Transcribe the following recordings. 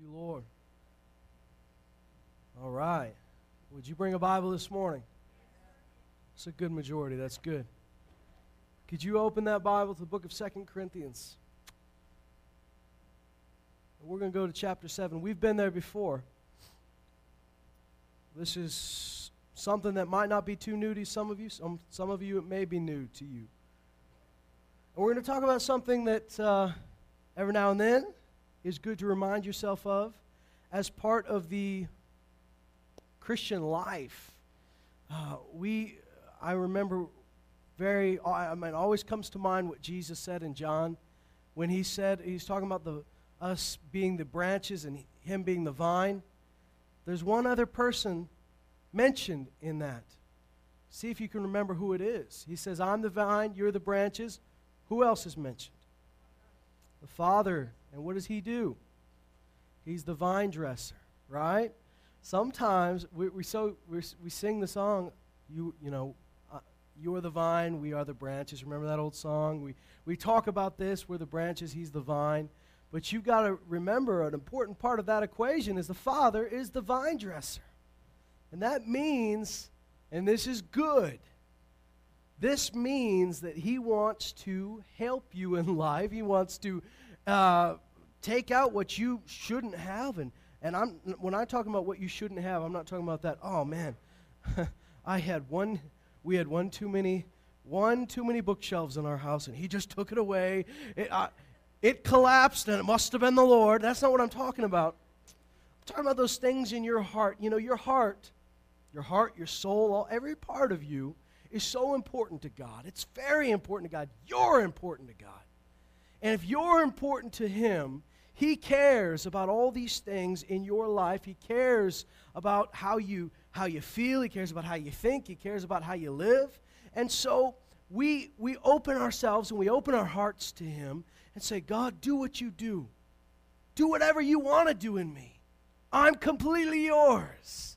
you, Lord. All right. Would you bring a Bible this morning? It's a good majority. That's good. Could you open that Bible to the book of Second Corinthians? We're going to go to chapter 7. We've been there before. This is something that might not be too new to some of you. Some, some of you, it may be new to you. And we're going to talk about something that uh, every now and then is good to remind yourself of as part of the Christian life. Uh, we, I remember very, I mean, always comes to mind what Jesus said in John when he said, he's talking about the, us being the branches and him being the vine. There's one other person mentioned in that. See if you can remember who it is. He says, I'm the vine, you're the branches. Who else is mentioned? The Father. And what does he do? He's the vine dresser, right? Sometimes we, we, so, we, we sing the song, you, you know, uh, you're the vine, we are the branches. Remember that old song? We, we talk about this, we're the branches, he's the vine. But you've got to remember an important part of that equation is the Father is the vine dresser. And that means, and this is good, this means that He wants to help you in life. He wants to uh, take out what you shouldn't have. And, and I'm, when I'm talking about what you shouldn't have, I'm not talking about that, oh man, I had one, we had one too many, one too many bookshelves in our house, and He just took it away. It, uh, it collapsed and it must have been the Lord. That's not what I'm talking about. I'm talking about those things in your heart. You know, your heart, your heart, your soul, all, every part of you is so important to God. It's very important to God. You're important to God. And if you're important to Him, He cares about all these things in your life. He cares about how you, how you feel. He cares about how you think. He cares about how you live. And so we, we open ourselves and we open our hearts to Him and say, God, do what you do. Do whatever you want to do in me. I'm completely yours.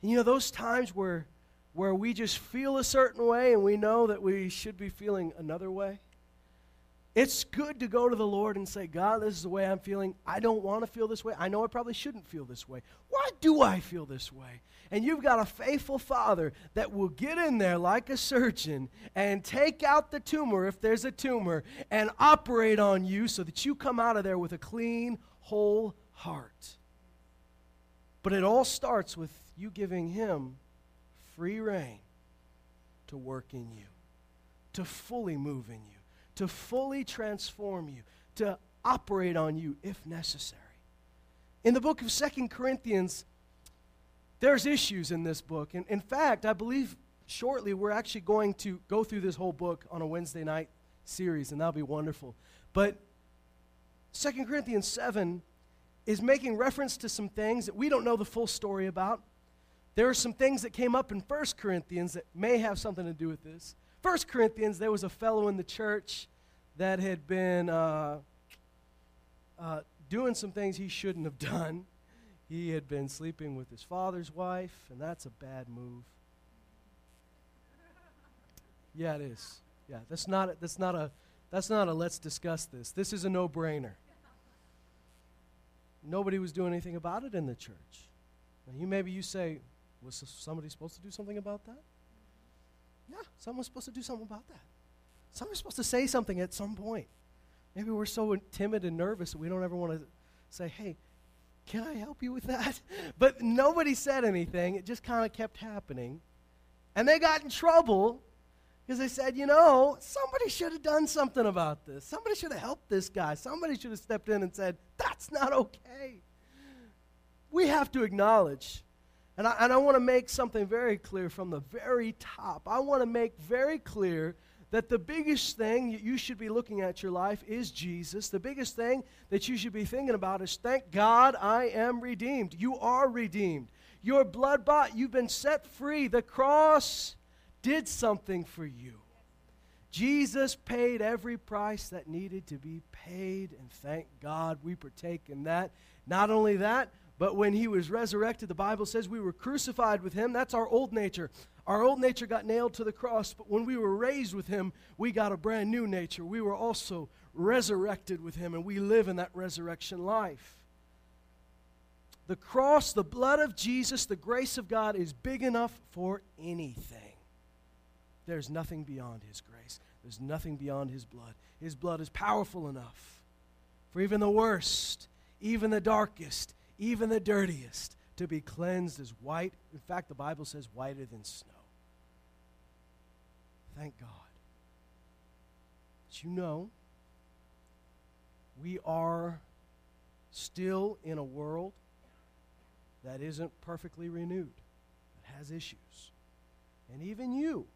And you know, those times where, where we just feel a certain way and we know that we should be feeling another way, it's good to go to the Lord and say, God, this is the way I'm feeling. I don't want to feel this way. I know I probably shouldn't feel this way. Why do I feel this way? And you've got a faithful Father that will get in there like a surgeon and take out the tumor if there's a tumor and operate on you so that you come out of there with a clean, whole heart. But it all starts with you giving Him free rein to work in you, to fully move in you to fully transform you, to operate on you if necessary. In the book of Second Corinthians, there's issues in this book. And in fact, I believe shortly we're actually going to go through this whole book on a Wednesday night series, and that'll be wonderful. But Second Corinthians 7 is making reference to some things that we don't know the full story about. There are some things that came up in First Corinthians that may have something to do with this. First Corinthians, there was a fellow in the church that had been uh, uh, doing some things he shouldn't have done. He had been sleeping with his father's wife, and that's a bad move. Yeah, it is. Yeah, that's not a, that's not a that's not a let's discuss this. This is a no-brainer. Nobody was doing anything about it in the church. Now, you maybe you say, was somebody supposed to do something about that? Yeah, someone's supposed to do something about that. Someone's supposed to say something at some point. Maybe we're so timid and nervous that we don't ever want to say, hey, can I help you with that? But nobody said anything. It just kind of kept happening. And they got in trouble because they said, you know, somebody should have done something about this. Somebody should have helped this guy. Somebody should have stepped in and said, that's not okay. We have to acknowledge and I, and I want to make something very clear from the very top. I want to make very clear that the biggest thing you should be looking at your life is Jesus. The biggest thing that you should be thinking about is thank God I am redeemed. You are redeemed. Your blood bought. You've been set free. The cross did something for you. Jesus paid every price that needed to be paid, and thank God we partake in that. Not only that, but when he was resurrected, the Bible says we were crucified with him. That's our old nature. Our old nature got nailed to the cross, but when we were raised with him, we got a brand new nature. We were also resurrected with him, and we live in that resurrection life. The cross, the blood of Jesus, the grace of God is big enough for anything. There's nothing beyond His grace, there's nothing beyond His blood. His blood is powerful enough for even the worst, even the darkest, even the dirtiest to be cleansed as white. In fact, the Bible says whiter than snow. Thank God. But you know, we are still in a world that isn't perfectly renewed, that has issues. And even you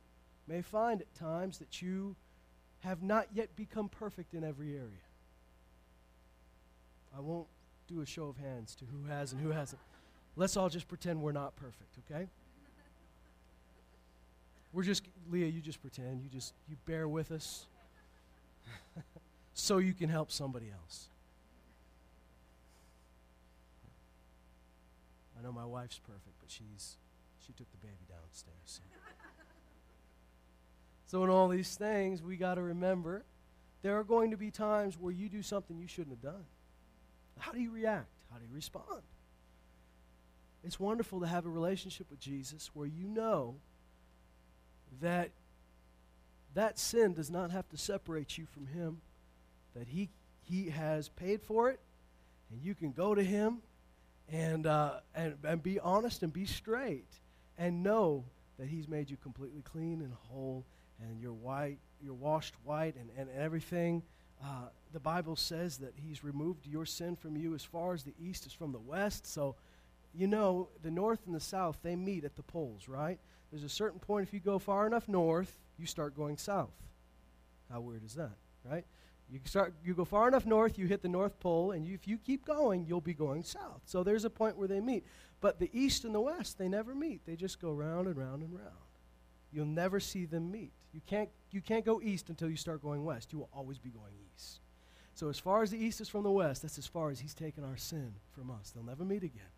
may find at times that you have not yet become perfect in every area. I won't do a show of hands to who has and who hasn't. Let's all just pretend we're not perfect, okay? We're just, Leah, you just pretend. You just, you bear with us so you can help somebody else. I know my wife's perfect, but she's, she took the baby downstairs. So, so in all these things, we got to remember there are going to be times where you do something you shouldn't have done. How do you react? How do you respond? It's wonderful to have a relationship with Jesus where you know that that sin does not have to separate you from him, that he, he has paid for it, and you can go to him and, uh, and, and be honest and be straight and know that he's made you completely clean and whole and you're white, you're washed white and, and everything. Uh, the Bible says that he's removed your sin from you as far as the east is from the west. So, you know, the north and the south, they meet at the poles, right? There's a certain point, if you go far enough north, you start going south. How weird is that, right? You start, you go far enough north, you hit the North Pole, and you, if you keep going, you'll be going south. So there's a point where they meet. But the east and the west, they never meet. They just go round and round and round. You'll never see them meet. You can't, you can't go east until you start going west. You will always be going east. So, as far as the east is from the west, that's as far as He's taken our sin from us. They'll never meet again.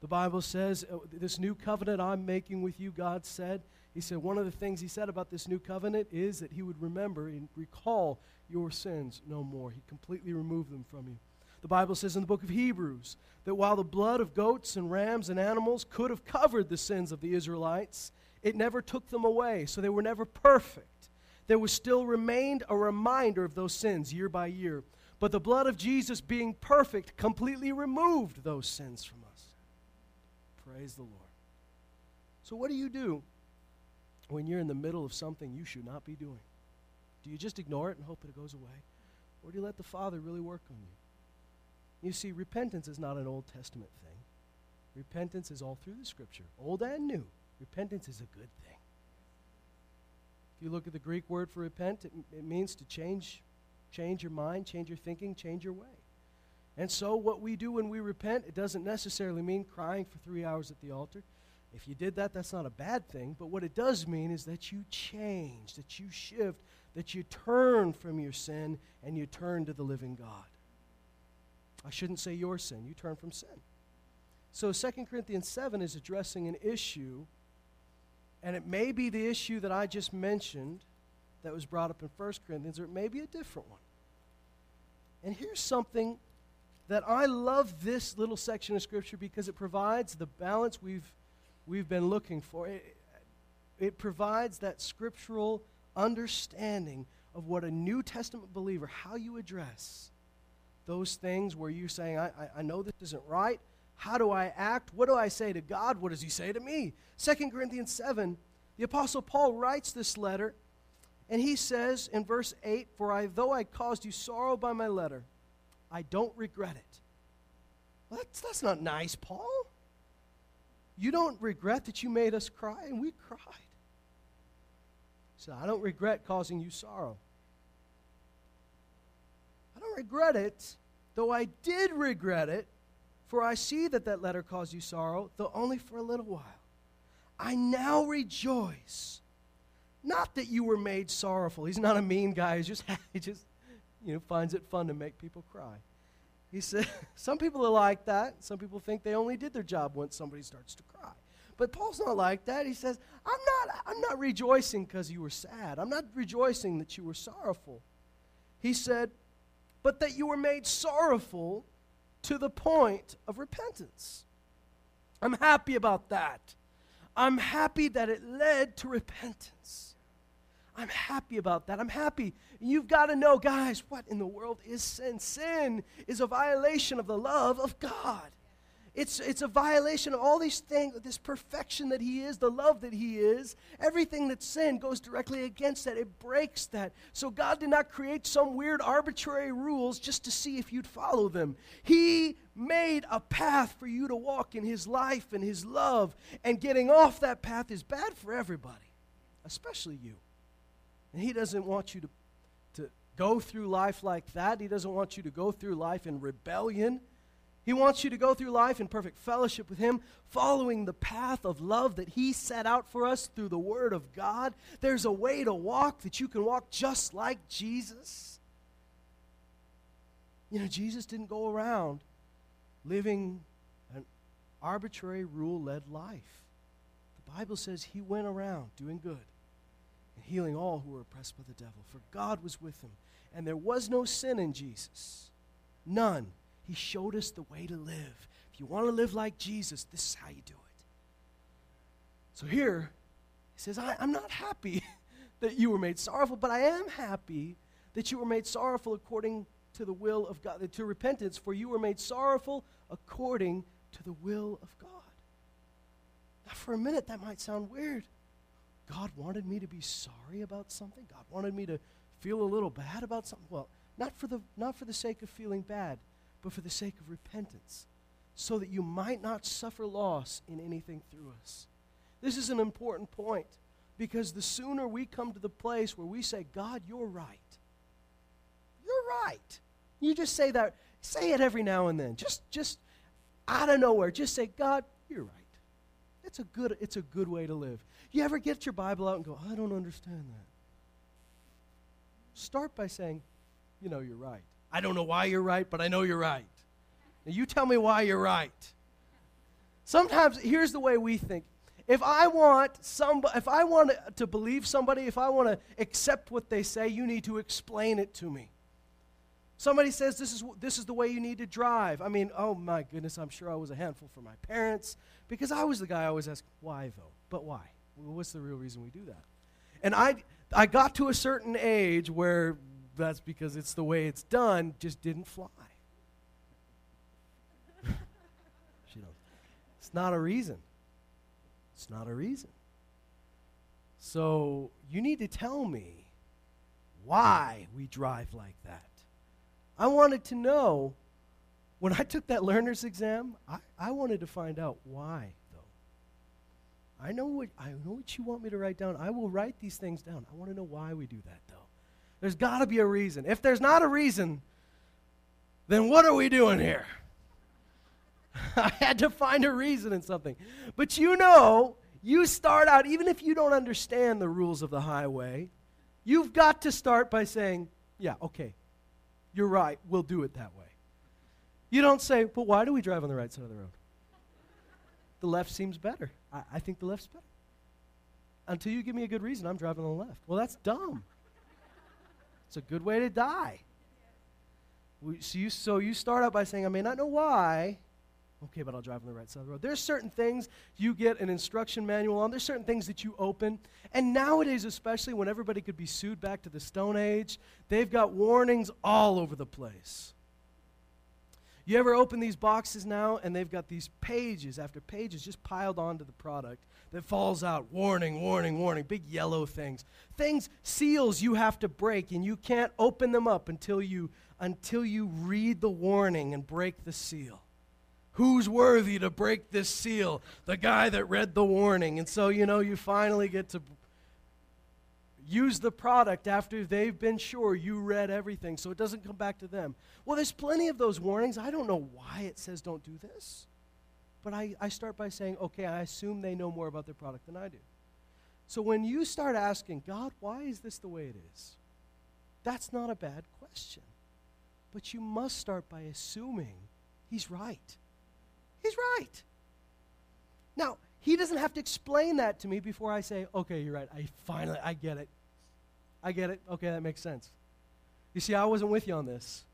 The Bible says, uh, This new covenant I'm making with you, God said, He said, one of the things He said about this new covenant is that He would remember and recall your sins no more. He completely removed them from you. The Bible says in the book of Hebrews that while the blood of goats and rams and animals could have covered the sins of the Israelites, it never took them away. So they were never perfect. There was still remained a reminder of those sins year by year. But the blood of Jesus, being perfect, completely removed those sins from us. Praise the Lord. So, what do you do when you're in the middle of something you should not be doing? Do you just ignore it and hope it goes away? Or do you let the Father really work on you? You see, repentance is not an Old Testament thing. Repentance is all through the Scripture, old and new. Repentance is a good thing. If you look at the Greek word for repent, it, it means to change, change your mind, change your thinking, change your way. And so, what we do when we repent, it doesn't necessarily mean crying for three hours at the altar. If you did that, that's not a bad thing. But what it does mean is that you change, that you shift, that you turn from your sin and you turn to the living God. I shouldn't say your sin, you turn from sin. So 2 Corinthians 7 is addressing an issue and it may be the issue that I just mentioned that was brought up in 1 Corinthians, or it may be a different one. And here's something that I love this little section of Scripture because it provides the balance we've, we've been looking for. It, it provides that scriptural understanding of what a New Testament believer, how you address those things where you're saying, I, I, I know this isn't right. How do I act? What do I say to God? What does He say to me? 2 Corinthians 7, the Apostle Paul writes this letter, and he says in verse 8, For I, though I caused you sorrow by my letter, I don't regret it. Well, that's, that's not nice, Paul. You don't regret that you made us cry, and we cried. So I don't regret causing you sorrow. I don't regret it, though I did regret it for I see that that letter caused you sorrow, though only for a little while. I now rejoice. Not that you were made sorrowful. He's not a mean guy. He's just, he just you know, finds it fun to make people cry. He said, some people are like that. Some people think they only did their job once somebody starts to cry. But Paul's not like that. He says, I'm not, I'm not rejoicing because you were sad. I'm not rejoicing that you were sorrowful. He said, but that you were made sorrowful to the point of repentance. I'm happy about that. I'm happy that it led to repentance. I'm happy about that. I'm happy. You've got to know, guys, what in the world is sin? Sin is a violation of the love of God. It's, it's a violation of all these things, this perfection that He is, the love that He is. Everything that's sin goes directly against that. It breaks that. So God did not create some weird arbitrary rules just to see if you'd follow them. He made a path for you to walk in His life and His love. And getting off that path is bad for everybody, especially you. And He doesn't want you to, to go through life like that. He doesn't want you to go through life in rebellion. He wants you to go through life in perfect fellowship with Him, following the path of love that He set out for us through the Word of God. There's a way to walk that you can walk just like Jesus. You know, Jesus didn't go around living an arbitrary rule led life. The Bible says He went around doing good and healing all who were oppressed by the devil, for God was with Him. And there was no sin in Jesus. None. He showed us the way to live. If you want to live like Jesus, this is how you do it. So here, he says, I, am not happy that you were made sorrowful, but I am happy that you were made sorrowful according to the will of God, to repentance, for you were made sorrowful according to the will of God. Now, for a minute, that might sound weird. God wanted me to be sorry about something. God wanted me to feel a little bad about something. Well, not for the, not for the sake of feeling bad, but for the sake of repentance, so that you might not suffer loss in anything through us. This is an important point because the sooner we come to the place where we say, God, you're right. You're right. You just say that, say it every now and then. Just just out of nowhere, just say, God, you're right. It's a good, it's a good way to live. You ever get your Bible out and go, I don't understand that? Start by saying, you know, you're right. I don't know why you're right, but I know you're right. Now you tell me why you're right. Sometimes here's the way we think. If I want some if I want to believe somebody, if I want to accept what they say, you need to explain it to me. Somebody says this is this is the way you need to drive. I mean, oh my goodness, I'm sure I was a handful for my parents because I was the guy I always asked, why though? But why? What's the real reason we do that? And I I got to a certain age where that's because it's the way it's done, just didn't fly. she knows. It's not a reason. It's not a reason. So you need to tell me why we drive like that. I wanted to know when I took that learner's exam, I, I wanted to find out why, though. I know what I know what you want me to write down. I will write these things down. I want to know why we do that. There's got to be a reason. If there's not a reason, then what are we doing here? I had to find a reason in something. But you know, you start out, even if you don't understand the rules of the highway, you've got to start by saying, yeah, okay, you're right, we'll do it that way. You don't say, but why do we drive on the right side of the road? The left seems better. I, I think the left's better. Until you give me a good reason, I'm driving on the left. Well, that's dumb. It's a good way to die. So, you, so you start out by saying, I may not know why. Okay, but I'll drive on the right side of the road. There's certain things you get an instruction manual on. There's certain things that you open. And nowadays, especially when everybody could be sued back to the Stone Age, they've got warnings all over the place. You ever open these boxes now and they've got these pages after pages just piled onto the product that falls out warning, warning, warning, big yellow things. Things, seals you have to break, and you can't open them up until you, until you read the warning and break the seal. Who's worthy to break this seal? The guy that read the warning. And so, you know, you finally get to use the product after they've been sure you read everything so it doesn't come back to them. Well, there's plenty of those warnings. I don't know why it says don't do this. But I, I start by saying, okay, I assume they know more about their product than I do. So when you start asking, God, why is this the way it is? That's not a bad question. But you must start by assuming He's right. He's right. Now, He doesn't have to explain that to me before I say, okay, you're right. I finally, I get it. I get it. Okay, that makes sense. You see, I wasn't with you on this.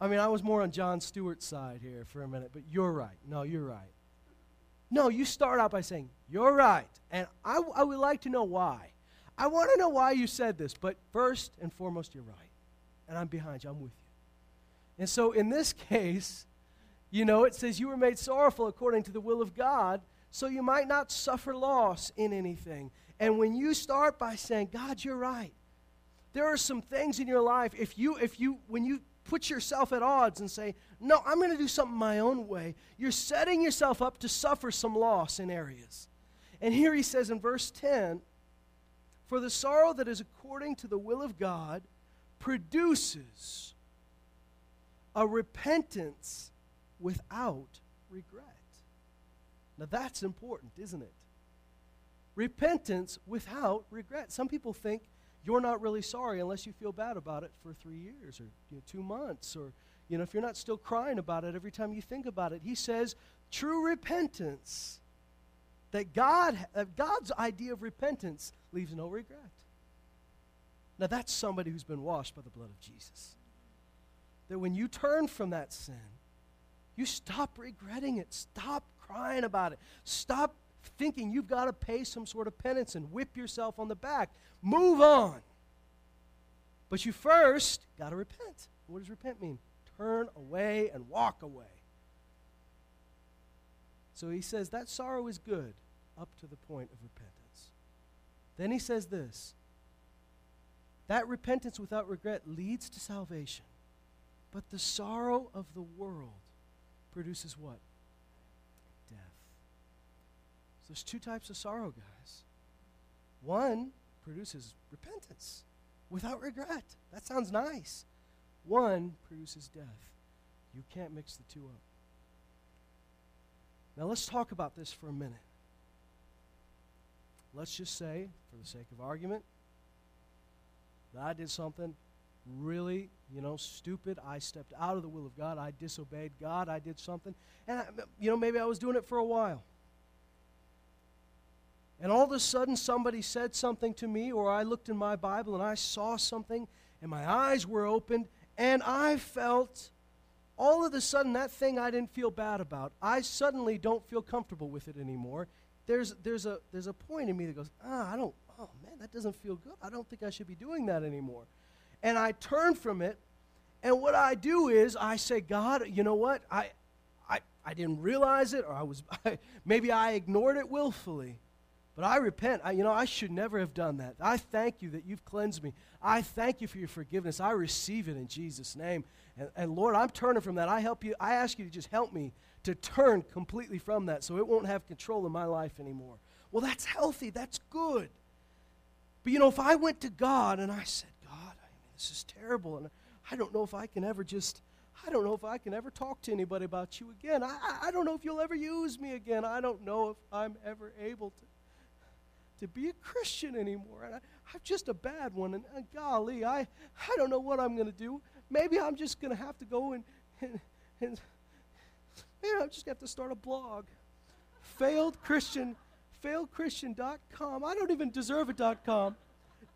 I mean, I was more on John Stewart's side here for a minute, but you're right. No, you're right. No, you start out by saying, You're right. And I, I would like to know why. I want to know why you said this, but first and foremost, you're right. And I'm behind you, I'm with you. And so in this case, you know, it says you were made sorrowful according to the will of God, so you might not suffer loss in anything. And when you start by saying, God, you're right, there are some things in your life, if you, if you, when you put yourself at odds and say, No, I'm going to do something my own way, you're setting yourself up to suffer some loss in areas. And here he says in verse 10 For the sorrow that is according to the will of God produces a repentance without regret. Now that's important, isn't it? Repentance without regret. Some people think you're not really sorry unless you feel bad about it for three years or you know, two months or you know if you're not still crying about it every time you think about it. He says true repentance that god uh, god's idea of repentance leaves no regret. Now that's somebody who's been washed by the blood of jesus. That when you turn from that sin you stop regretting it. Stop crying about it. Stop thinking you've got to pay some sort of penance and whip yourself on the back. Move on. But you first got to repent. What does repent mean? Turn away and walk away. So he says that sorrow is good up to the point of repentance. Then he says this that repentance without regret leads to salvation, but the sorrow of the world produces what? There's two types of sorrow, guys. One produces repentance without regret. That sounds nice. One produces death. You can't mix the two up. Now let's talk about this for a minute. Let's just say, for the sake of argument, that I did something really, you know, stupid. I stepped out of the will of God. I disobeyed God. I did something. And, I, you know, maybe I was doing it for a while and all of a sudden somebody said something to me, or I looked in my Bible and I saw something, and my eyes were opened, and I felt all of a sudden that thing I didn't feel bad about, I suddenly don't feel comfortable with it anymore. There's, there's, a, there's a point in me that goes, ah, I don't, oh man, that doesn't feel good. I don't think I should be doing that anymore. And I turn from it, and what I do is I say, God, you know what? I, I, I didn't realize it, or I was, maybe I ignored it willfully. But I repent. I, you know, I should never have done that. I thank you that you've cleansed me. I thank you for your forgiveness. I receive it in Jesus' name. And, and Lord, I'm turning from that. I help you. I ask you to just help me to turn completely from that so it won't have control of my life anymore. Well, that's healthy. That's good. But you know, if I went to God and I said, God, I mean, this is terrible, and I don't know if I can ever just I don't know if I can ever talk to anybody about you again. I, I don't know if you'll ever use me again. I don't know if I'm ever able to to be a Christian anymore. And I, am just a bad one. And, and golly, I, I don't know what I'm going to do. Maybe I'm just going to have to go and, and, and maybe I'm just going to have to start a blog. Failed Christian, failedchristian.com. I don't even deserve a .com.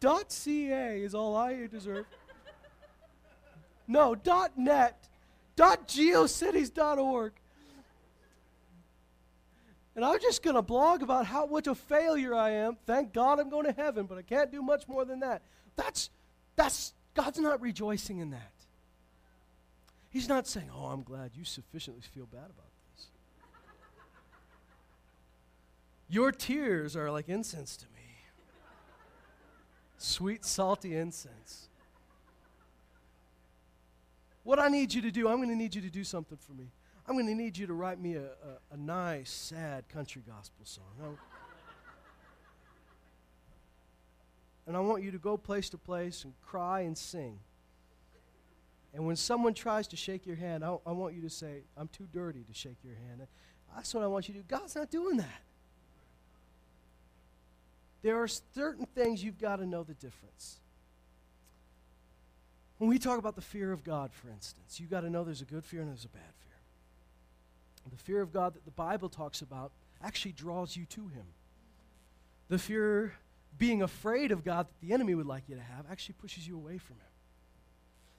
.ca is all I deserve. No, .net, .geocities.org. And I'm just going to blog about how much a failure I am. Thank God I'm going to heaven, but I can't do much more than that. That's, that's, God's not rejoicing in that. He's not saying, Oh, I'm glad you sufficiently feel bad about this. Your tears are like incense to me. Sweet, salty incense. What I need you to do, I'm going to need you to do something for me. I'm going to need you to write me a, a, a nice, sad country gospel song. and I want you to go place to place and cry and sing. And when someone tries to shake your hand, I, I want you to say, I'm too dirty to shake your hand. That's what I want you to do. God's not doing that. There are certain things you've got to know the difference. When we talk about the fear of God, for instance, you've got to know there's a good fear and there's a bad fear. The fear of God that the Bible talks about actually draws you to Him. The fear, being afraid of God that the enemy would like you to have, actually pushes you away from Him.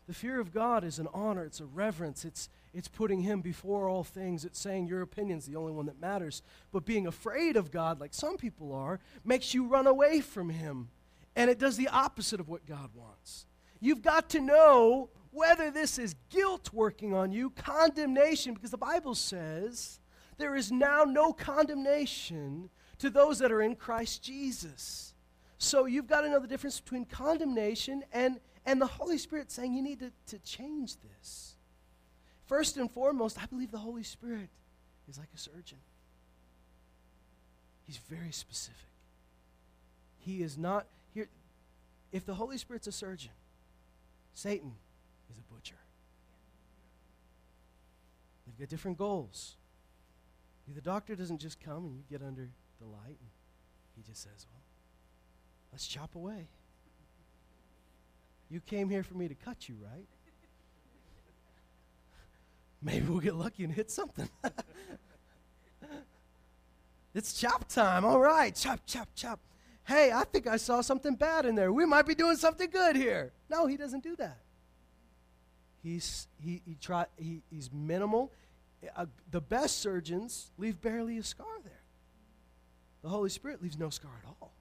The fear of God is an honor, it's a reverence, it's, it's putting Him before all things, it's saying your opinion's the only one that matters. But being afraid of God, like some people are, makes you run away from Him. And it does the opposite of what God wants. You've got to know whether this is guilt working on you, condemnation, because the Bible says there is now no condemnation to those that are in Christ Jesus. So you've got to know the difference between condemnation and, and the Holy Spirit saying you need to, to change this. First and foremost, I believe the Holy Spirit is like a surgeon. He's very specific. He is not here. If the Holy Spirit's a surgeon, Satan is a butcher. They've got different goals. The doctor doesn't just come and you get under the light and he just says, Well, let's chop away. You came here for me to cut you, right? Maybe we'll get lucky and hit something. it's chop time. All right, chop, chop, chop hey, I think I saw something bad in there. We might be doing something good here. No, he doesn't do that. He's, he, he try, he, he's minimal. Uh, the best surgeons leave barely a scar there. The Holy Spirit leaves no scar at all.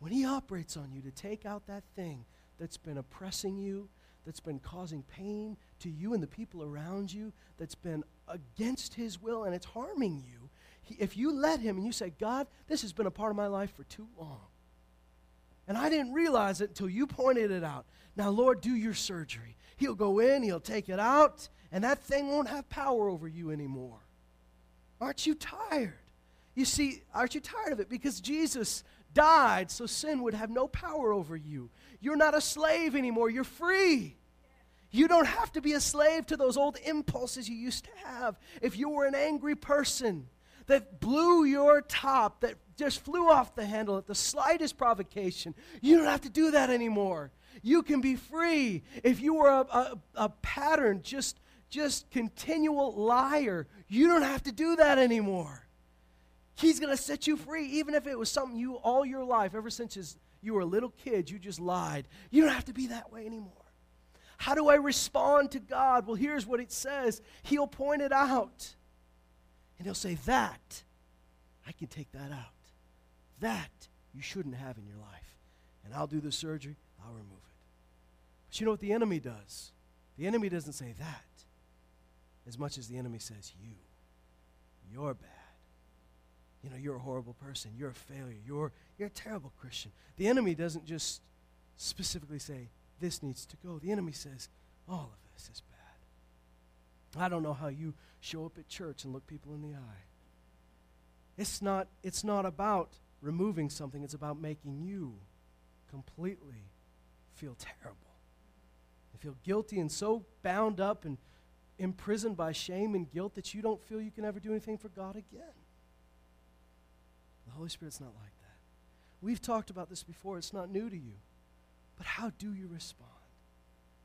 When He operates on you to take out that thing that's been oppressing you, that's been causing pain to you and the people around you, that's been against His will and it's harming you, he, if you let him and you say, God, this has been a part of my life for too long. And I didn't realize it until you pointed it out. Now, Lord, do your surgery. He'll go in, he'll take it out, and that thing won't have power over you anymore. Aren't you tired? You see, aren't you tired of it? Because Jesus died so sin would have no power over you. You're not a slave anymore, you're free. You don't have to be a slave to those old impulses you used to have. If you were an angry person, that blew your top, that just flew off the handle at the slightest provocation. You don't have to do that anymore. You can be free. If you were a, a, a pattern, just, just continual liar, you don't have to do that anymore. He's going to set you free, even if it was something you all your life, ever since you were a little kid, you just lied. You don't have to be that way anymore. How do I respond to God? Well, here's what it says He'll point it out. And he'll say, That, I can take that out. That you shouldn't have in your life. And I'll do the surgery, I'll remove. But you know what the enemy does? The enemy doesn't say that as much as the enemy says, You. You're bad. You know, you're a horrible person. You're a failure. You're, you're a terrible Christian. The enemy doesn't just specifically say, This needs to go. The enemy says, All of this is bad. I don't know how you show up at church and look people in the eye. It's not, it's not about removing something, it's about making you completely feel terrible. And feel guilty and so bound up and imprisoned by shame and guilt that you don't feel you can ever do anything for God again. The Holy Spirit's not like that. We've talked about this before, it's not new to you. But how do you respond?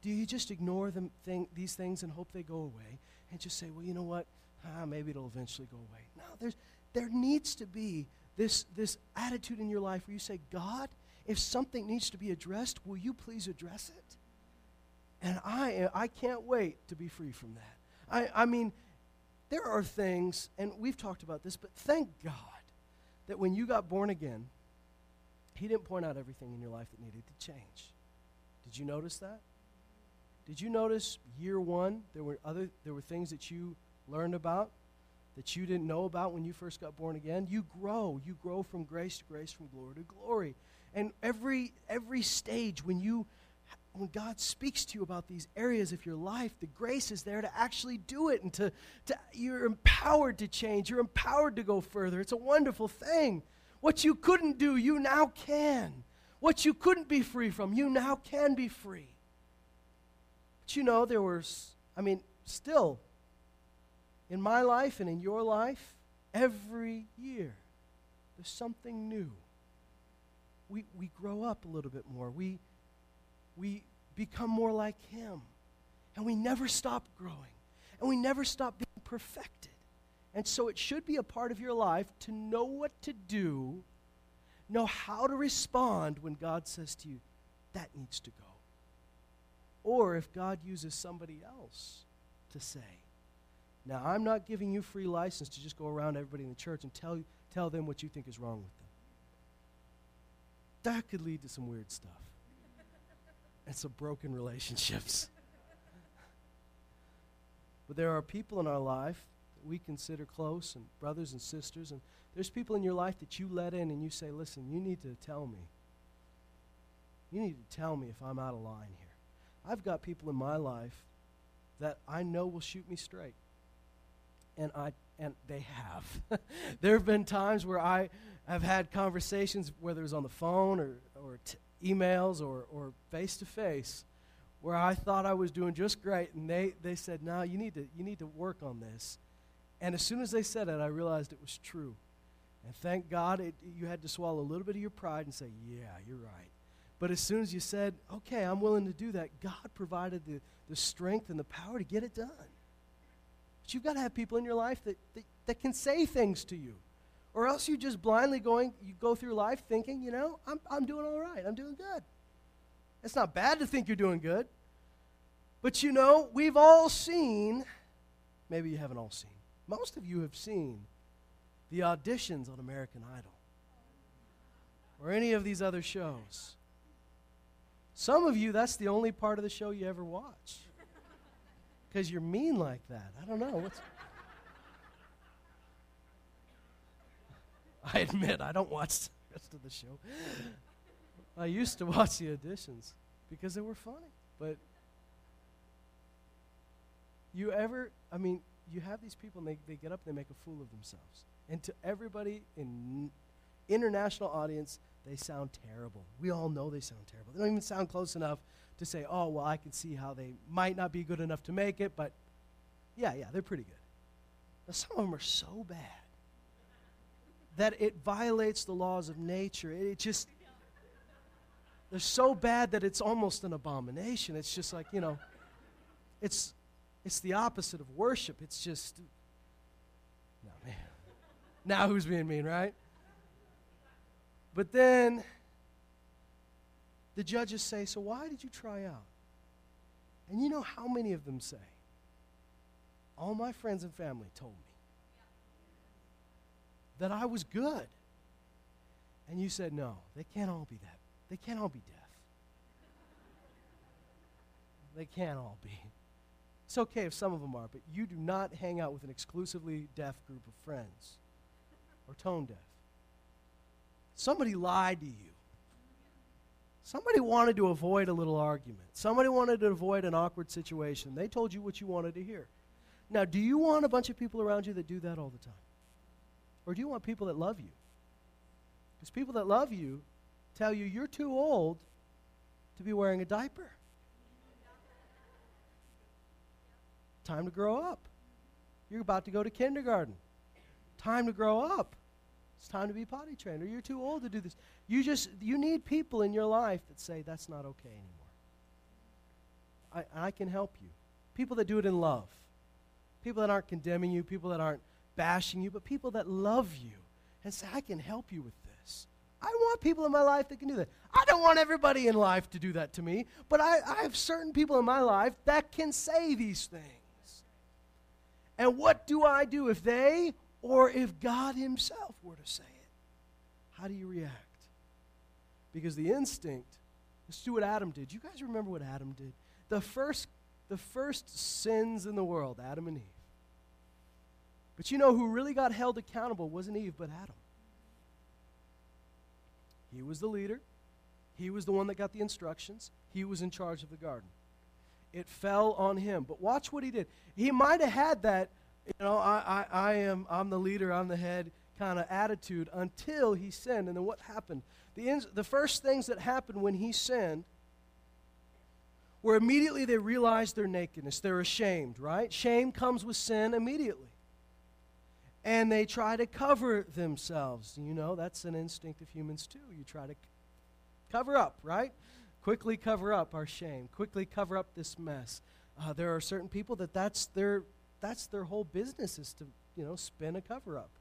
Do you just ignore them thing, these things and hope they go away and just say, well, you know what? Ah, maybe it'll eventually go away. No, there's, there needs to be this, this attitude in your life where you say, God, if something needs to be addressed, will you please address it? And I, I can't wait to be free from that. I, I mean, there are things, and we've talked about this, but thank God that when you got born again, He didn't point out everything in your life that needed to change. Did you notice that? Did you notice year one there were other there were things that you learned about that you didn't know about when you first got born again? You grow. You grow from grace to grace, from glory to glory. And every every stage when you when God speaks to you about these areas of your life, the grace is there to actually do it and to, to you're empowered to change. You're empowered to go further. It's a wonderful thing. What you couldn't do, you now can. What you couldn't be free from, you now can be free. But you know, there was, I mean, still, in my life and in your life, every year, there's something new. We, we grow up a little bit more. We, we become more like Him. And we never stop growing. And we never stop being perfected. And so it should be a part of your life to know what to do, know how to respond when God says to you, that needs to go or if God uses somebody else to say. Now, I'm not giving you free license to just go around everybody in the church and tell, tell them what you think is wrong with them. That could lead to some weird stuff and some broken relationships. but there are people in our life that we consider close and brothers and sisters, and there's people in your life that you let in and you say, listen, you need to tell me. You need to tell me if I'm out of line here. I've got people in my life that I know will shoot me straight. And I and they have. there have been times where I have had conversations, whether it was on the phone or, or t- emails or, or face-to-face, where I thought I was doing just great, and they, they said, no, you need, to, you need to work on this. And as soon as they said it, I realized it was true. And thank God it, you had to swallow a little bit of your pride and say, yeah, you're right. But as soon as you said, okay, I'm willing to do that, God provided the, the strength and the power to get it done. But you've got to have people in your life that, that, that can say things to you. Or else you just blindly going, you go through life thinking, you know, I'm, I'm doing all right, I'm doing good. It's not bad to think you're doing good. But you know, we've all seen, maybe you haven't all seen, most of you have seen the auditions on American Idol or any of these other shows. Some of you, that's the only part of the show you ever watch because you're mean like that. I don't know. What's I admit, I don't watch the rest of the show. I used to watch the auditions because they were funny. But you ever, I mean, you have these people and they, they get up and they make a fool of themselves. And to everybody in international audience, they sound terrible. We all know they sound terrible. They don't even sound close enough to say, oh, well, I can see how they might not be good enough to make it, but yeah, yeah, they're pretty good. Some of them are so bad that it violates the laws of nature. It, just, they're so bad that it's almost an abomination. It's just like, you know, it's, it's the opposite of worship. It's just, no, man. Now who's being mean, right? But then the judges say, So why did you try out? And you know how many of them say, All my friends and family told me that I was good. And you said, No, they can't all be that. They can't all be deaf. they can't all be. It's okay if some of them are, but you do not hang out with an exclusively deaf group of friends or tone deaf. Somebody lied to you. Somebody wanted to avoid a little argument. Somebody wanted to avoid an awkward situation. They told you what you wanted to hear. Now, do you want a bunch of people around you that do that all the time? Or do you want people that love you? Because people that love you tell you you're too old to be wearing a diaper. Time to grow up. You're about to go to kindergarten. Time to grow up. It's time to be potty trained, or you're too old to do this. You just you need people in your life that say that's not okay anymore. I, I can help you. People that do it in love. People that aren't condemning you, people that aren't bashing you, but people that love you and say, I can help you with this. I want people in my life that can do that. I don't want everybody in life to do that to me, but I, I have certain people in my life that can say these things. And what do I do if they or if God Himself were to say it? How do you react? Because the instinct, let's do what Adam did. You guys remember what Adam did? The first, the first sins in the world, Adam and Eve. But you know who really got held accountable wasn't Eve, but Adam. He was the leader. He was the one that got the instructions. He was in charge of the garden. It fell on him. But watch what he did. He might have had that you know, I, I, I am, I'm the leader, I'm the head kind of attitude until he sinned. And then what happened? The, ins- the first things that happened when he sinned were immediately they realized their nakedness. They're ashamed, right? Shame comes with sin immediately. And they try to cover themselves. You know, that's an instinct of humans too. You try to cover up, right? Quickly cover up our shame, quickly cover up this mess. Uh, there are certain people that that's their that's their whole business is to, you know, spin a cover up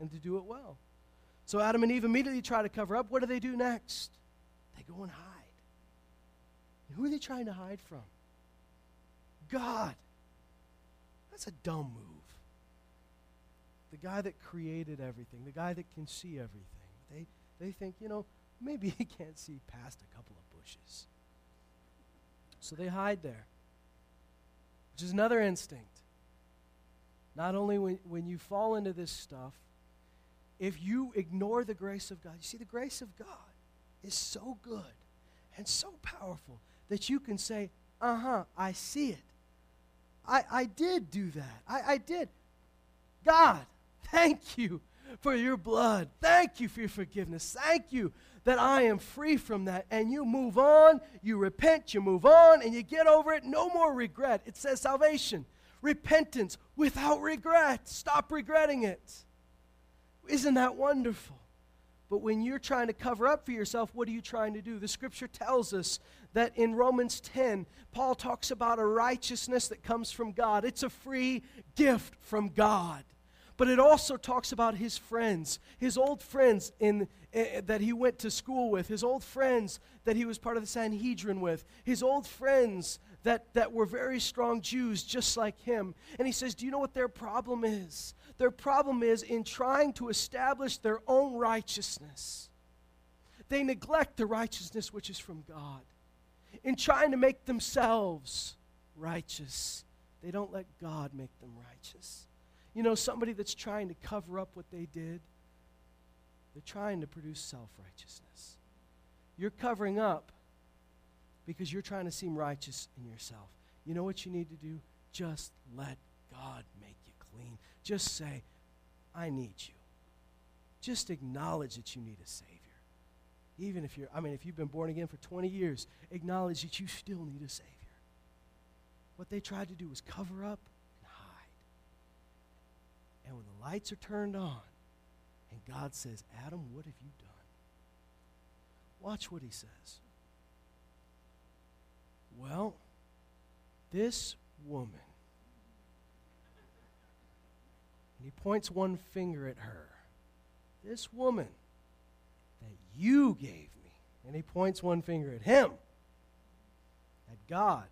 and to do it well. So Adam and Eve immediately try to cover up. What do they do next? They go and hide. And who are they trying to hide from? God. That's a dumb move. The guy that created everything, the guy that can see everything, they, they think, you know, maybe he can't see past a couple of bushes. So they hide there, which is another instinct. Not only when, when you fall into this stuff, if you ignore the grace of God, you see, the grace of God is so good and so powerful that you can say, uh huh, I see it. I, I did do that. I, I did. God, thank you for your blood. Thank you for your forgiveness. Thank you that I am free from that. And you move on, you repent, you move on, and you get over it. No more regret. It says salvation, repentance without regret. Stop regretting it. Isn't that wonderful? But when you're trying to cover up for yourself, what are you trying to do? The scripture tells us that in Romans 10, Paul talks about a righteousness that comes from God. It's a free gift from God. But it also talks about his friends, his old friends in, uh, that he went to school with, his old friends that he was part of the Sanhedrin with, his old friends that, that were very strong Jews just like him. And he says, Do you know what their problem is? Their problem is in trying to establish their own righteousness. They neglect the righteousness which is from God. In trying to make themselves righteous, they don't let God make them righteous. You know, somebody that's trying to cover up what they did, they're trying to produce self righteousness. You're covering up because you're trying to seem righteous in yourself. You know what you need to do? Just let God make you clean. Just say, I need you. Just acknowledge that you need a Savior. Even if you're, I mean, if you've been born again for 20 years, acknowledge that you still need a Savior. What they tried to do was cover up. And when the lights are turned on, and God says, Adam, what have you done? Watch what he says. Well, this woman, and he points one finger at her, this woman that you gave me, and he points one finger at him, at God.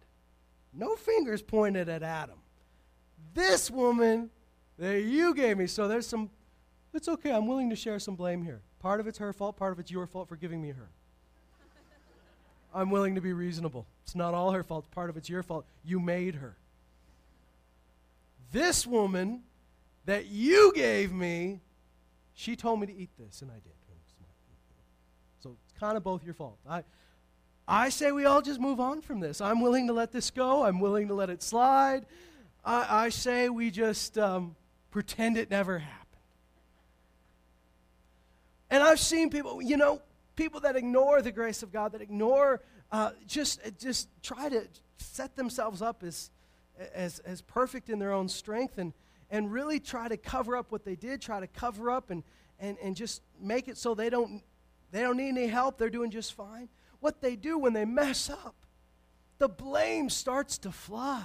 No fingers pointed at Adam. This woman that you gave me. So there's some, it's okay, I'm willing to share some blame here. Part of it's her fault, part of it's your fault for giving me her. I'm willing to be reasonable. It's not all her fault, part of it's your fault. You made her. This woman that you gave me, she told me to eat this, and I did. So it's kind of both your fault. I, I say we all just move on from this. I'm willing to let this go. I'm willing to let it slide. I, I say we just um, pretend it never happened. And I've seen people, you know, people that ignore the grace of God, that ignore, uh, just, just try to set themselves up as, as, as perfect in their own strength and, and really try to cover up what they did, try to cover up and, and, and just make it so they don't, they don't need any help, they're doing just fine. What they do when they mess up, the blame starts to fly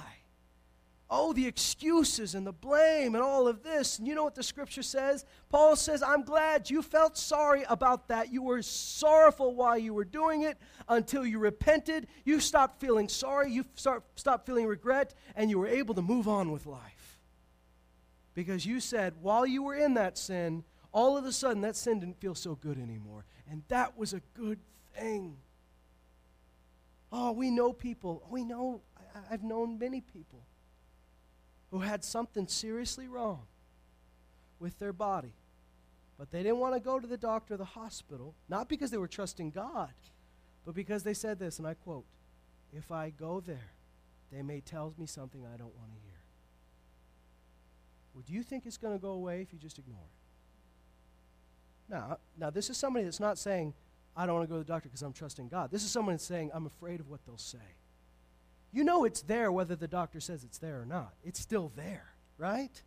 oh, the excuses and the blame and all of this. And you know what the scripture says? Paul says, I'm glad you felt sorry about that. You were sorrowful while you were doing it until you repented. You stopped feeling sorry. You start, stopped feeling regret, and you were able to move on with life. Because you said, while you were in that sin, all of a sudden that sin didn't feel so good anymore. And that was a good thing. Oh, we know people. We know, I've known many people who had something seriously wrong with their body. But they didn't want to go to the doctor or the hospital, not because they were trusting God, but because they said this, and I quote, If I go there, they may tell me something I don't want to hear. Well, do you think it's going to go away if you just ignore it? Now, now, this is somebody that's not saying, I don't want to go to the doctor because I'm trusting God. This is someone that's saying, I'm afraid of what they'll say. You know it's there whether the doctor says it's there or not. It's still there, right?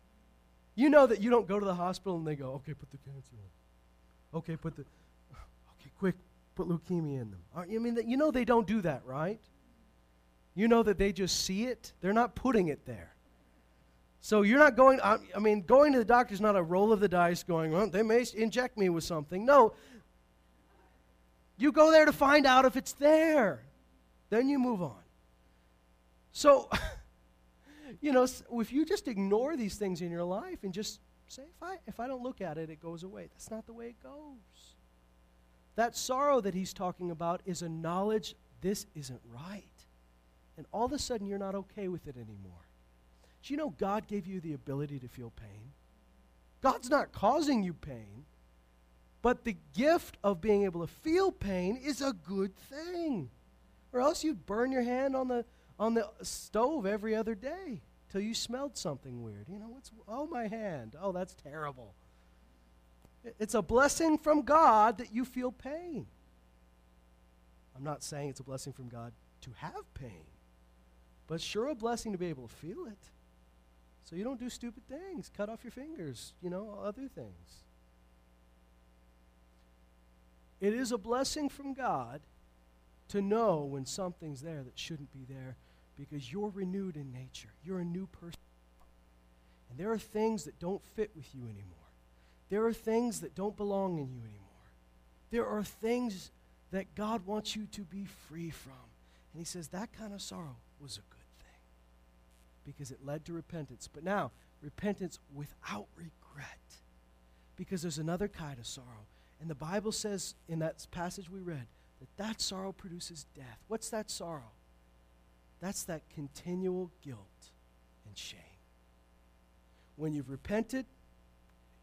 You know that you don't go to the hospital and they go, okay, put the cancer in. Okay, put the, okay, quick, put leukemia in them. aren't I mean, you know they don't do that, right? You know that they just see it. They're not putting it there. So you're not going, I, mean, going to the doctor is not a roll of the dice going, well, they may inject me with something. No. You go there to find out if it's there. Then you move on. So, you know, if you just ignore these things in your life and just say, if I, if I don't look at it, it goes away. That's not the way it goes. That sorrow that he's talking about is a knowledge this isn't right. And all of a sudden, you're not okay with it anymore. Do you know God gave you the ability to feel pain? God's not causing you pain, but the gift of being able to feel pain is a good thing. Or else you'd burn your hand on the, on the stove every other day till you smelled something weird. You know, what's, oh, my hand. Oh, that's terrible. It's a blessing from God that you feel pain. I'm not saying it's a blessing from God to have pain, but sure a blessing to be able to feel it. So you don't do stupid things, cut off your fingers, you know, other things. It is a blessing from God to know when something's there that shouldn't be there because you're renewed in nature. You're a new person. And there are things that don't fit with you anymore. There are things that don't belong in you anymore. There are things that God wants you to be free from. And He says that kind of sorrow was a good thing because it led to repentance. But now, repentance without regret because there's another kind of sorrow. And the Bible says in that passage we read that that sorrow produces death. What's that sorrow? That's that continual guilt and shame. When you've repented,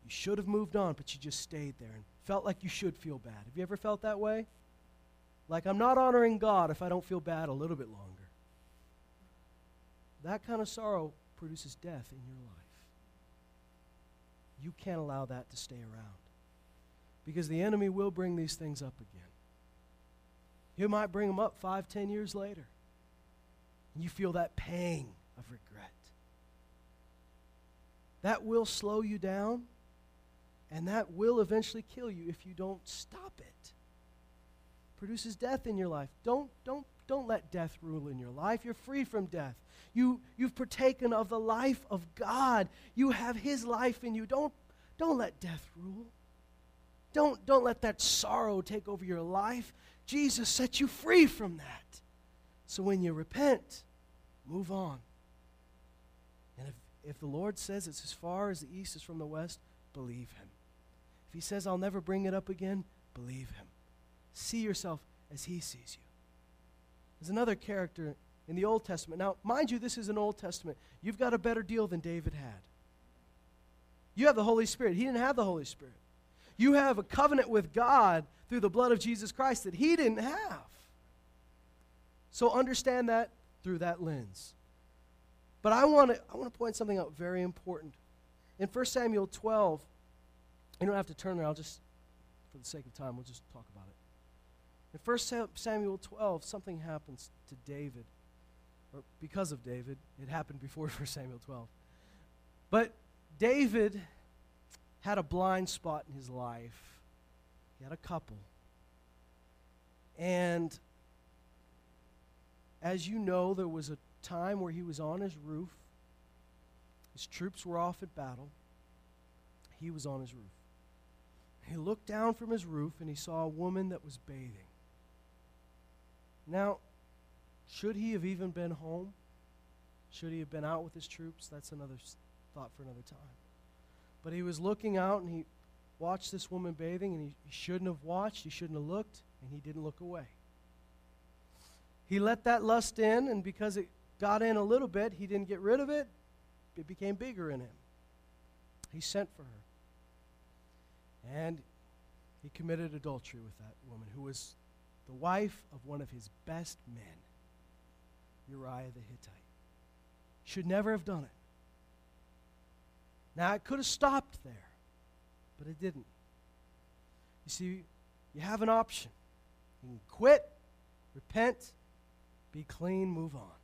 you should have moved on, but you just stayed there and felt like you should feel bad. Have you ever felt that way? Like, I'm not honoring God if I don't feel bad a little bit longer. That kind of sorrow produces death in your life. You can't allow that to stay around because the enemy will bring these things up again. He might bring them up five, ten years later. And you feel that pang of regret. That will slow you down and that will eventually kill you if you don't stop it. Produces death in your life. Don't, don't, don't let death rule in your life. You're free from death. You, you've partaken of the life of God. You have His life in you. Don't, don't let death rule. Don't, don't let that sorrow take over your life. Jesus set you free from that. So when you repent, move on. And if, if the Lord says it's as far as the east is from the west, believe Him If he says, I'll never bring it up again, believe him. See yourself as he sees you. There's another character in the Old Testament. Now, mind you, this is an Old Testament. You've got a better deal than David had. You have the Holy Spirit. He didn't have the Holy Spirit. You have a covenant with God through the blood of Jesus Christ that he didn't have. So understand that through that lens. But I want to I want to point something out very important. In 1 Samuel 12, you don't have to turn there. I'll just, for the sake of time, we'll just talk about it. In 1 Samuel 12, something happens to David. Or because of David. It happened before 1 Samuel 12. But David had a blind spot in his life. He had a couple. And as you know, there was a time where he was on his roof. His troops were off at battle. He was on his roof. He looked down from his roof and he saw a woman that was bathing. Now, should he have even been home? Should he have been out with his troops? That's another thought for another time. But he was looking out and he watched this woman bathing and he, he shouldn't have watched, he shouldn't have looked, and he didn't look away. He let that lust in, and because it got in a little bit, he didn't get rid of it, it became bigger in him. He sent for her. And he committed adultery with that woman who was the wife of one of his best men, Uriah the Hittite. Should never have done it. Now, it could have stopped there, but it didn't. You see, you have an option. You can quit, repent, be clean, move on.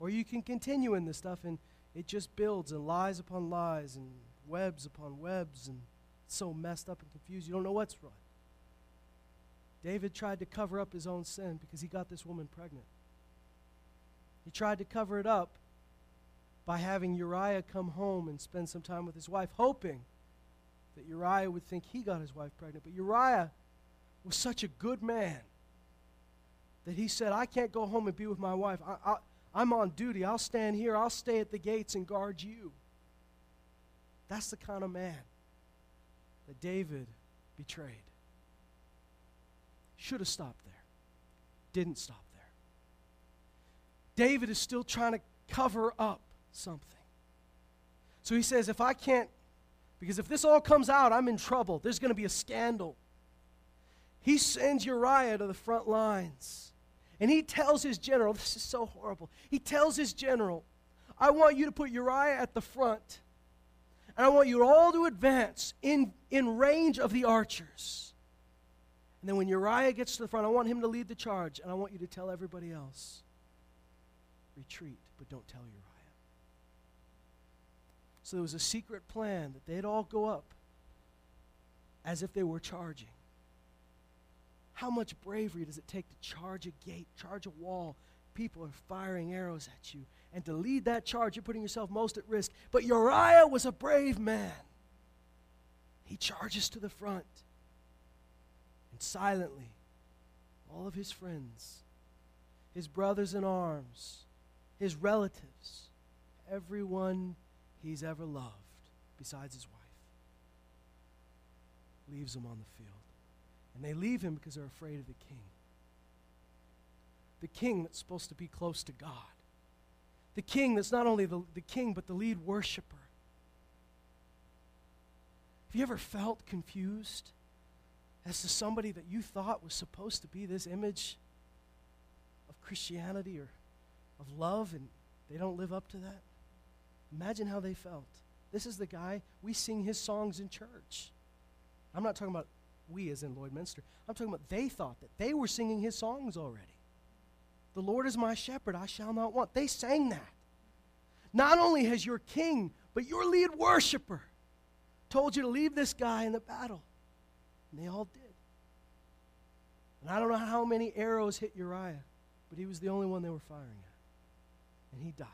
Or you can continue in this stuff and it just builds and lies upon lies and webs upon webs and so messed up and confused, you don't know what's right. David tried to cover up his own sin because he got this woman pregnant. He tried to cover it up by having Uriah come home and spend some time with his wife, hoping that Uriah would think he got his wife pregnant. But Uriah was such a good man that he said, I can't go home and be with my wife. I, I, I'm on duty. I'll stand here. I'll stay at the gates and guard you. That's the kind of man that David betrayed. Should have stopped there. Didn't stop there. David is still trying to cover up something. So he says, if I can't, because if this all comes out, I'm in trouble. There's going to be a scandal. He sends Uriah to the front lines. And he tells his general, this is so horrible. He tells his general, I want you to put Uriah at the front. And I want you all to advance in, in range of the archers. And then when Uriah gets to the front, I want him to lead the charge. And I want you to tell everybody else retreat, but don't tell Uriah. So there was a secret plan that they'd all go up as if they were charging. How much bravery does it take to charge a gate, charge a wall? People are firing arrows at you. And to lead that charge, you're putting yourself most at risk. But Uriah was a brave man. He charges to the front. And silently, all of his friends, his brothers in arms, his relatives, everyone he's ever loved, besides his wife, leaves him on the field. And they leave him because they're afraid of the king. The king that's supposed to be close to God. The king that's not only the, the king, but the lead worshiper. Have you ever felt confused as to somebody that you thought was supposed to be this image of Christianity or of love and they don't live up to that? Imagine how they felt. This is the guy, we sing his songs in church. I'm not talking about we as in Lloydminster. I'm talking about they thought that they were singing his songs already. The Lord is my shepherd, I shall not want. They sang that. Not only has your king, but your lead worshiper told you to leave this guy in the battle. And they all did. And I don't know how many arrows hit Uriah, but he was the only one they were firing at. And he died.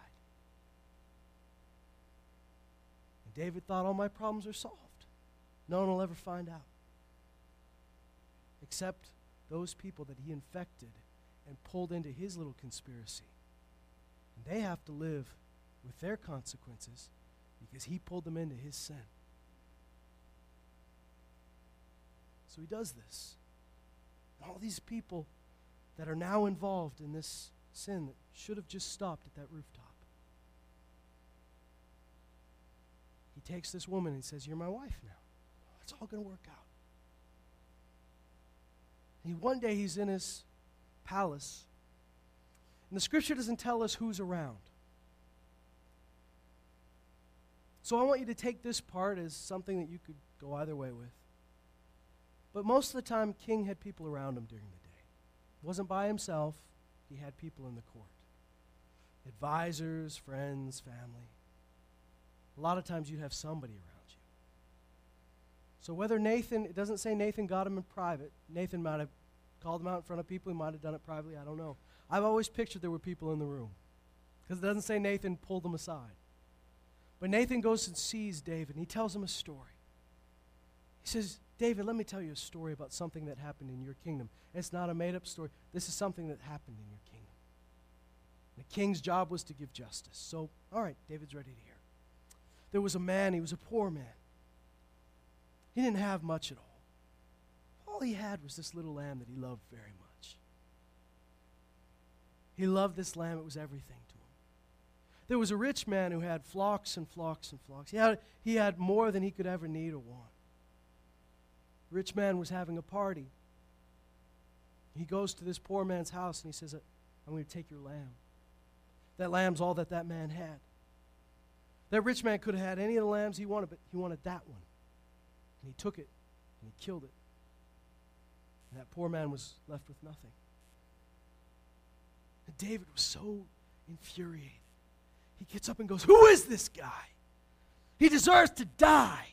And David thought all my problems are solved. No one will ever find out except those people that he infected and pulled into his little conspiracy. And they have to live with their consequences because he pulled them into his sin. So he does this. And all these people that are now involved in this sin that should have just stopped at that rooftop. He takes this woman and says, You're my wife now. It's all going to work out. And one day he's in his palace. And the scripture doesn't tell us who's around. So I want you to take this part as something that you could go either way with. But most of the time, King had people around him during the day. He wasn't by himself, he had people in the court advisors, friends, family. A lot of times you'd have somebody around. So whether Nathan, it doesn't say Nathan got him in private. Nathan might have called him out in front of people. He might have done it privately. I don't know. I've always pictured there were people in the room because it doesn't say Nathan pulled them aside. But Nathan goes and sees David and he tells him a story. He says, David, let me tell you a story about something that happened in your kingdom. It's not a made up story. This is something that happened in your kingdom. The king's job was to give justice. So, all right, David's ready to hear. There was a man, he was a poor man. He didn't have much at all. All he had was this little lamb that he loved very much. He loved this lamb, it was everything to him. There was a rich man who had flocks and flocks and flocks. He had, he had more than he could ever need or want. rich man was having a party. He goes to this poor man's house and he says, uh, I'm going to take your lamb. That lamb's all that that man had. That rich man could have had any of the lambs he wanted, but he wanted that one. And he took it and he killed it. And that poor man was left with nothing. And David was so infuriated. He gets up and goes, Who is this guy? He deserves to die.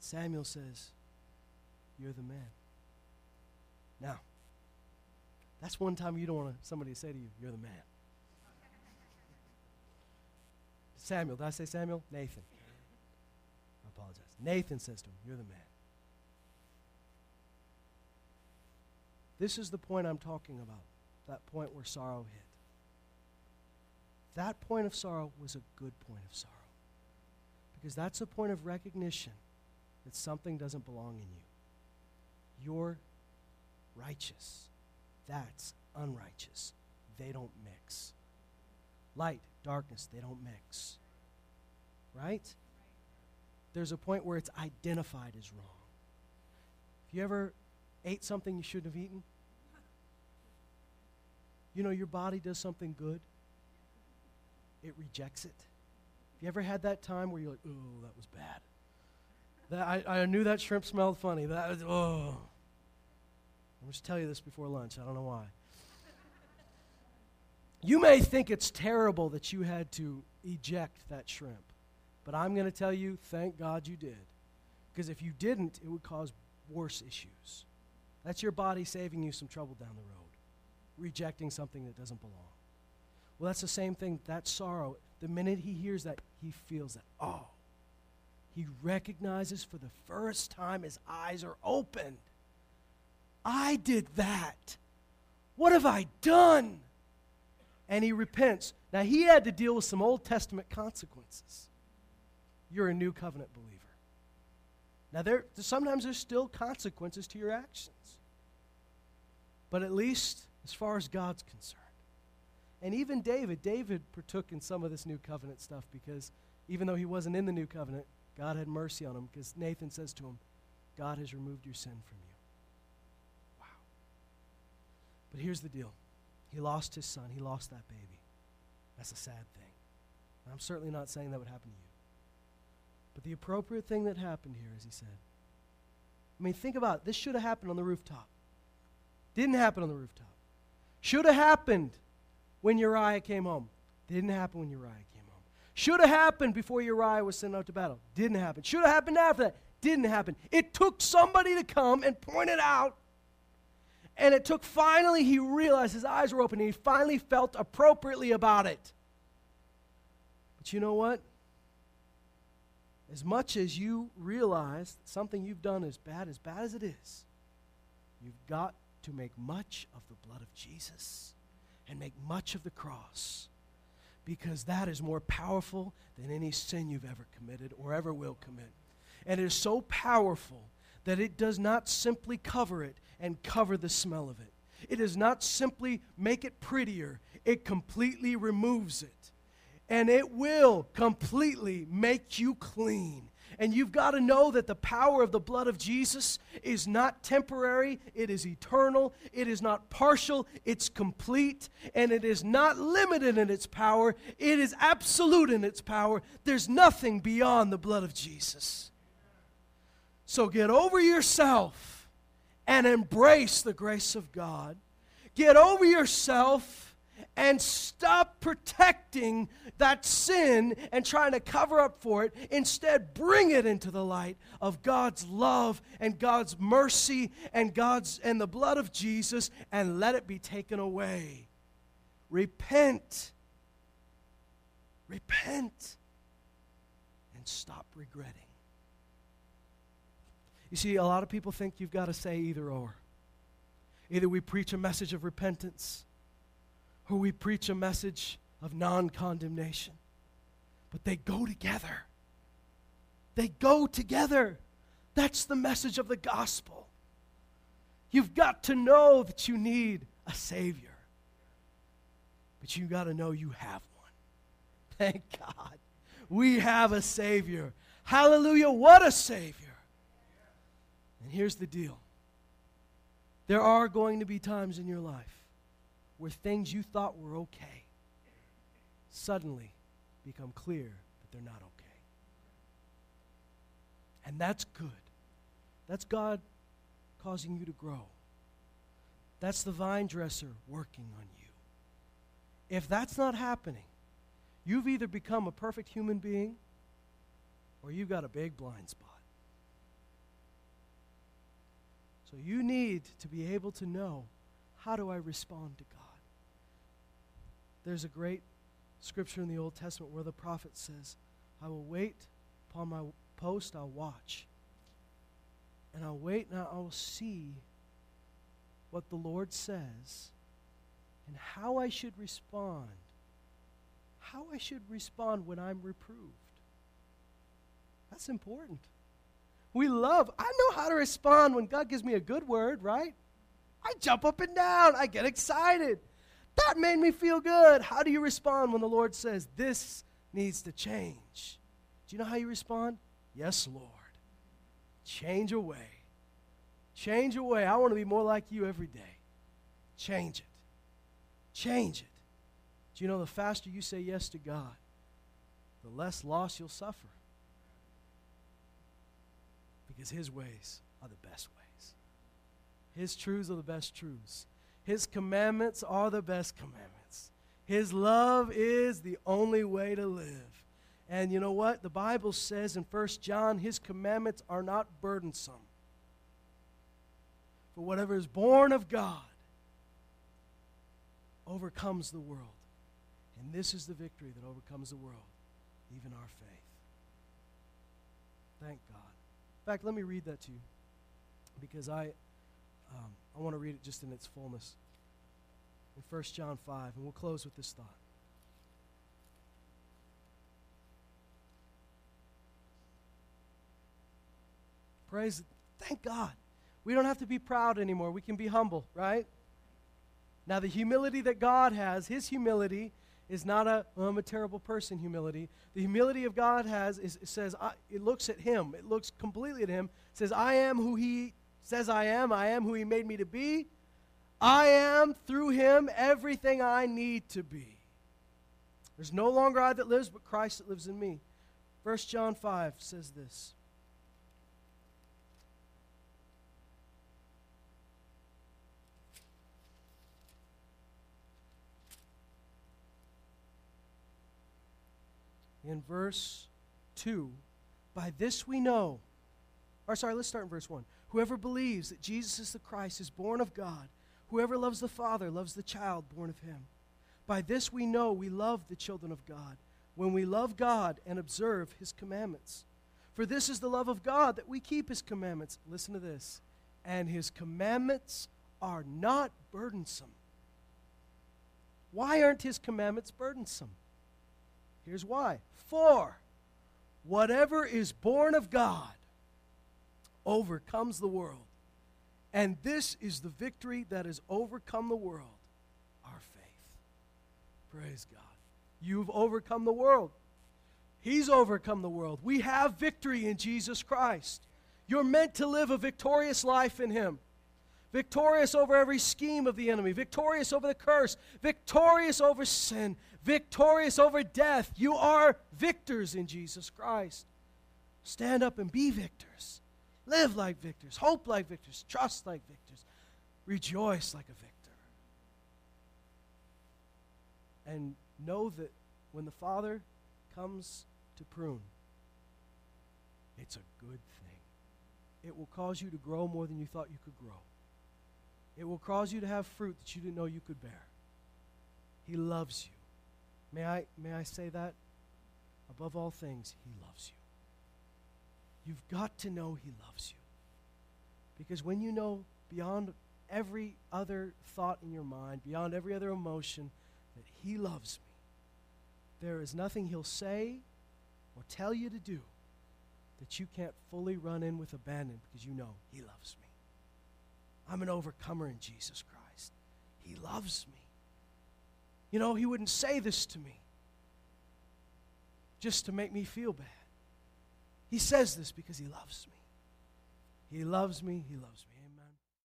Samuel says, You're the man. Now, that's one time you don't want somebody to say to you, You're the man. Samuel, did I say Samuel? Nathan apologize. Nathan says to him, You're the man. This is the point I'm talking about. that point where sorrow hit. That point of sorrow was a good point of sorrow. Because that's a point of recognition that something doesn't belong in you. You're righteous. That's unrighteous. They don't mix. Light, darkness, they don't mix. Right? There's a point where it's identified as wrong. If you ever ate something you shouldn't have eaten, you know your body does something good, it rejects it. Have you ever had that time where you're like, oh, that was bad? That, I, I knew that shrimp smelled funny. That was, oh. I'm just tell you this before lunch. I don't know why. You may think it's terrible that you had to eject that shrimp, but I'm going to tell you, thank God you did. Because if you didn't, it would cause worse issues. That's your body saving you some trouble down the road, rejecting something that doesn't belong. Well, that's the same thing. That sorrow, the minute he hears that, he feels that, oh, he recognizes for the first time his eyes are opened. I did that. What have I done? And he repents. Now, he had to deal with some Old Testament consequences. You're a new covenant believer. Now, there, sometimes there's still consequences to your actions. But at least as far as God's concerned. And even David, David partook in some of this new covenant stuff because even though he wasn't in the new covenant, God had mercy on him because Nathan says to him, God has removed your sin from you. Wow. But here's the deal he lost his son, he lost that baby. That's a sad thing. And I'm certainly not saying that would happen to you. But the appropriate thing that happened here, as he said, I mean, think about it. This should have happened on the rooftop. Didn't happen on the rooftop. Should have happened when Uriah came home. Didn't happen when Uriah came home. Should have happened before Uriah was sent out to battle. Didn't happen. Should have happened after that. Didn't happen. It took somebody to come and point it out. And it took finally, he realized his eyes were open and he finally felt appropriately about it. But you know what? As much as you realize something you've done is bad, as bad as it is, you've got to make much of the blood of Jesus and make much of the cross because that is more powerful than any sin you've ever committed or ever will commit. And it is so powerful that it does not simply cover it and cover the smell of it. It does not simply make it prettier, it completely removes it. And it will completely make you clean. And you've got to know that the power of the blood of Jesus is not temporary, it is eternal, it is not partial, it's complete, and it is not limited in its power, it is absolute in its power. There's nothing beyond the blood of Jesus. So get over yourself and embrace the grace of God. Get over yourself and stop protecting that sin and trying to cover up for it. Instead, bring it into the light of God's love and God's mercy and God's and the blood of Jesus and let it be taken away. Repent. Repent and stop regretting. You see, a lot of people think you've got to say either or. Either we preach a message of repentance or we preach a message of non condemnation. But they go together. They go together. That's the message of the gospel. You've got to know that you need a Savior. But you got to know you have one. Thank God. We have a Savior. Hallelujah. What a Savior. And here's the deal there are going to be times in your life where things you thought were okay suddenly become clear that they're not okay. And that's good. That's God causing you to grow. That's the vine dresser working on you. If that's not happening, you've either become a perfect human being or you've got a big blind spot. So you need to be able to know how do I respond to God? There's a great scripture in the Old Testament where the prophet says, I will wait upon my post, I'll watch. And I'll wait and I will see what the Lord says and how I should respond. How I should respond when I'm reproved. That's important. We love, I know how to respond when God gives me a good word, right? I jump up and down, I get excited. That made me feel good. How do you respond when the Lord says, This needs to change? Do you know how you respond? Yes, Lord. Change away. Change away. I want to be more like you every day. Change it. Change it. Do you know the faster you say yes to God, the less loss you'll suffer? Because His ways are the best ways, His truths are the best truths. His commandments are the best commandments. His love is the only way to live. And you know what? The Bible says in 1 John, His commandments are not burdensome. For whatever is born of God overcomes the world. And this is the victory that overcomes the world, even our faith. Thank God. In fact, let me read that to you because I, um, I want to read it just in its fullness. In 1 John 5, and we'll close with this thought. Praise, thank God. We don't have to be proud anymore. We can be humble, right? Now, the humility that God has, His humility, is not a, well, I'm a terrible person humility. The humility of God has is, it says I, it looks at Him. It looks completely at Him. Says I am who He says I am. I am who He made me to be. I am through Him everything I need to be. There's no longer I that lives, but Christ that lives in me. 1 John 5 says this. in verse 2 By this we know, or sorry, let's start in verse 1. Whoever believes that Jesus is the Christ is born of God. Whoever loves the Father loves the child born of him. By this we know we love the children of God, when we love God and observe his commandments. For this is the love of God, that we keep his commandments. Listen to this. And his commandments are not burdensome. Why aren't his commandments burdensome? Here's why. For whatever is born of God overcomes the world. And this is the victory that has overcome the world our faith. Praise God. You've overcome the world. He's overcome the world. We have victory in Jesus Christ. You're meant to live a victorious life in Him victorious over every scheme of the enemy, victorious over the curse, victorious over sin, victorious over death. You are victors in Jesus Christ. Stand up and be victors. Live like victors, hope like victors, trust like victors, rejoice like a victor. And know that when the Father comes to prune, it's a good thing. It will cause you to grow more than you thought you could grow. It will cause you to have fruit that you didn't know you could bear. He loves you. May I, may I say that? Above all things, He loves you. You've got to know He loves you. Because when you know beyond every other thought in your mind, beyond every other emotion, that He loves me, there is nothing He'll say or tell you to do that you can't fully run in with abandon because you know He loves me. I'm an overcomer in Jesus Christ. He loves me. You know, He wouldn't say this to me just to make me feel bad. He says this because He loves me. He loves me. He loves me.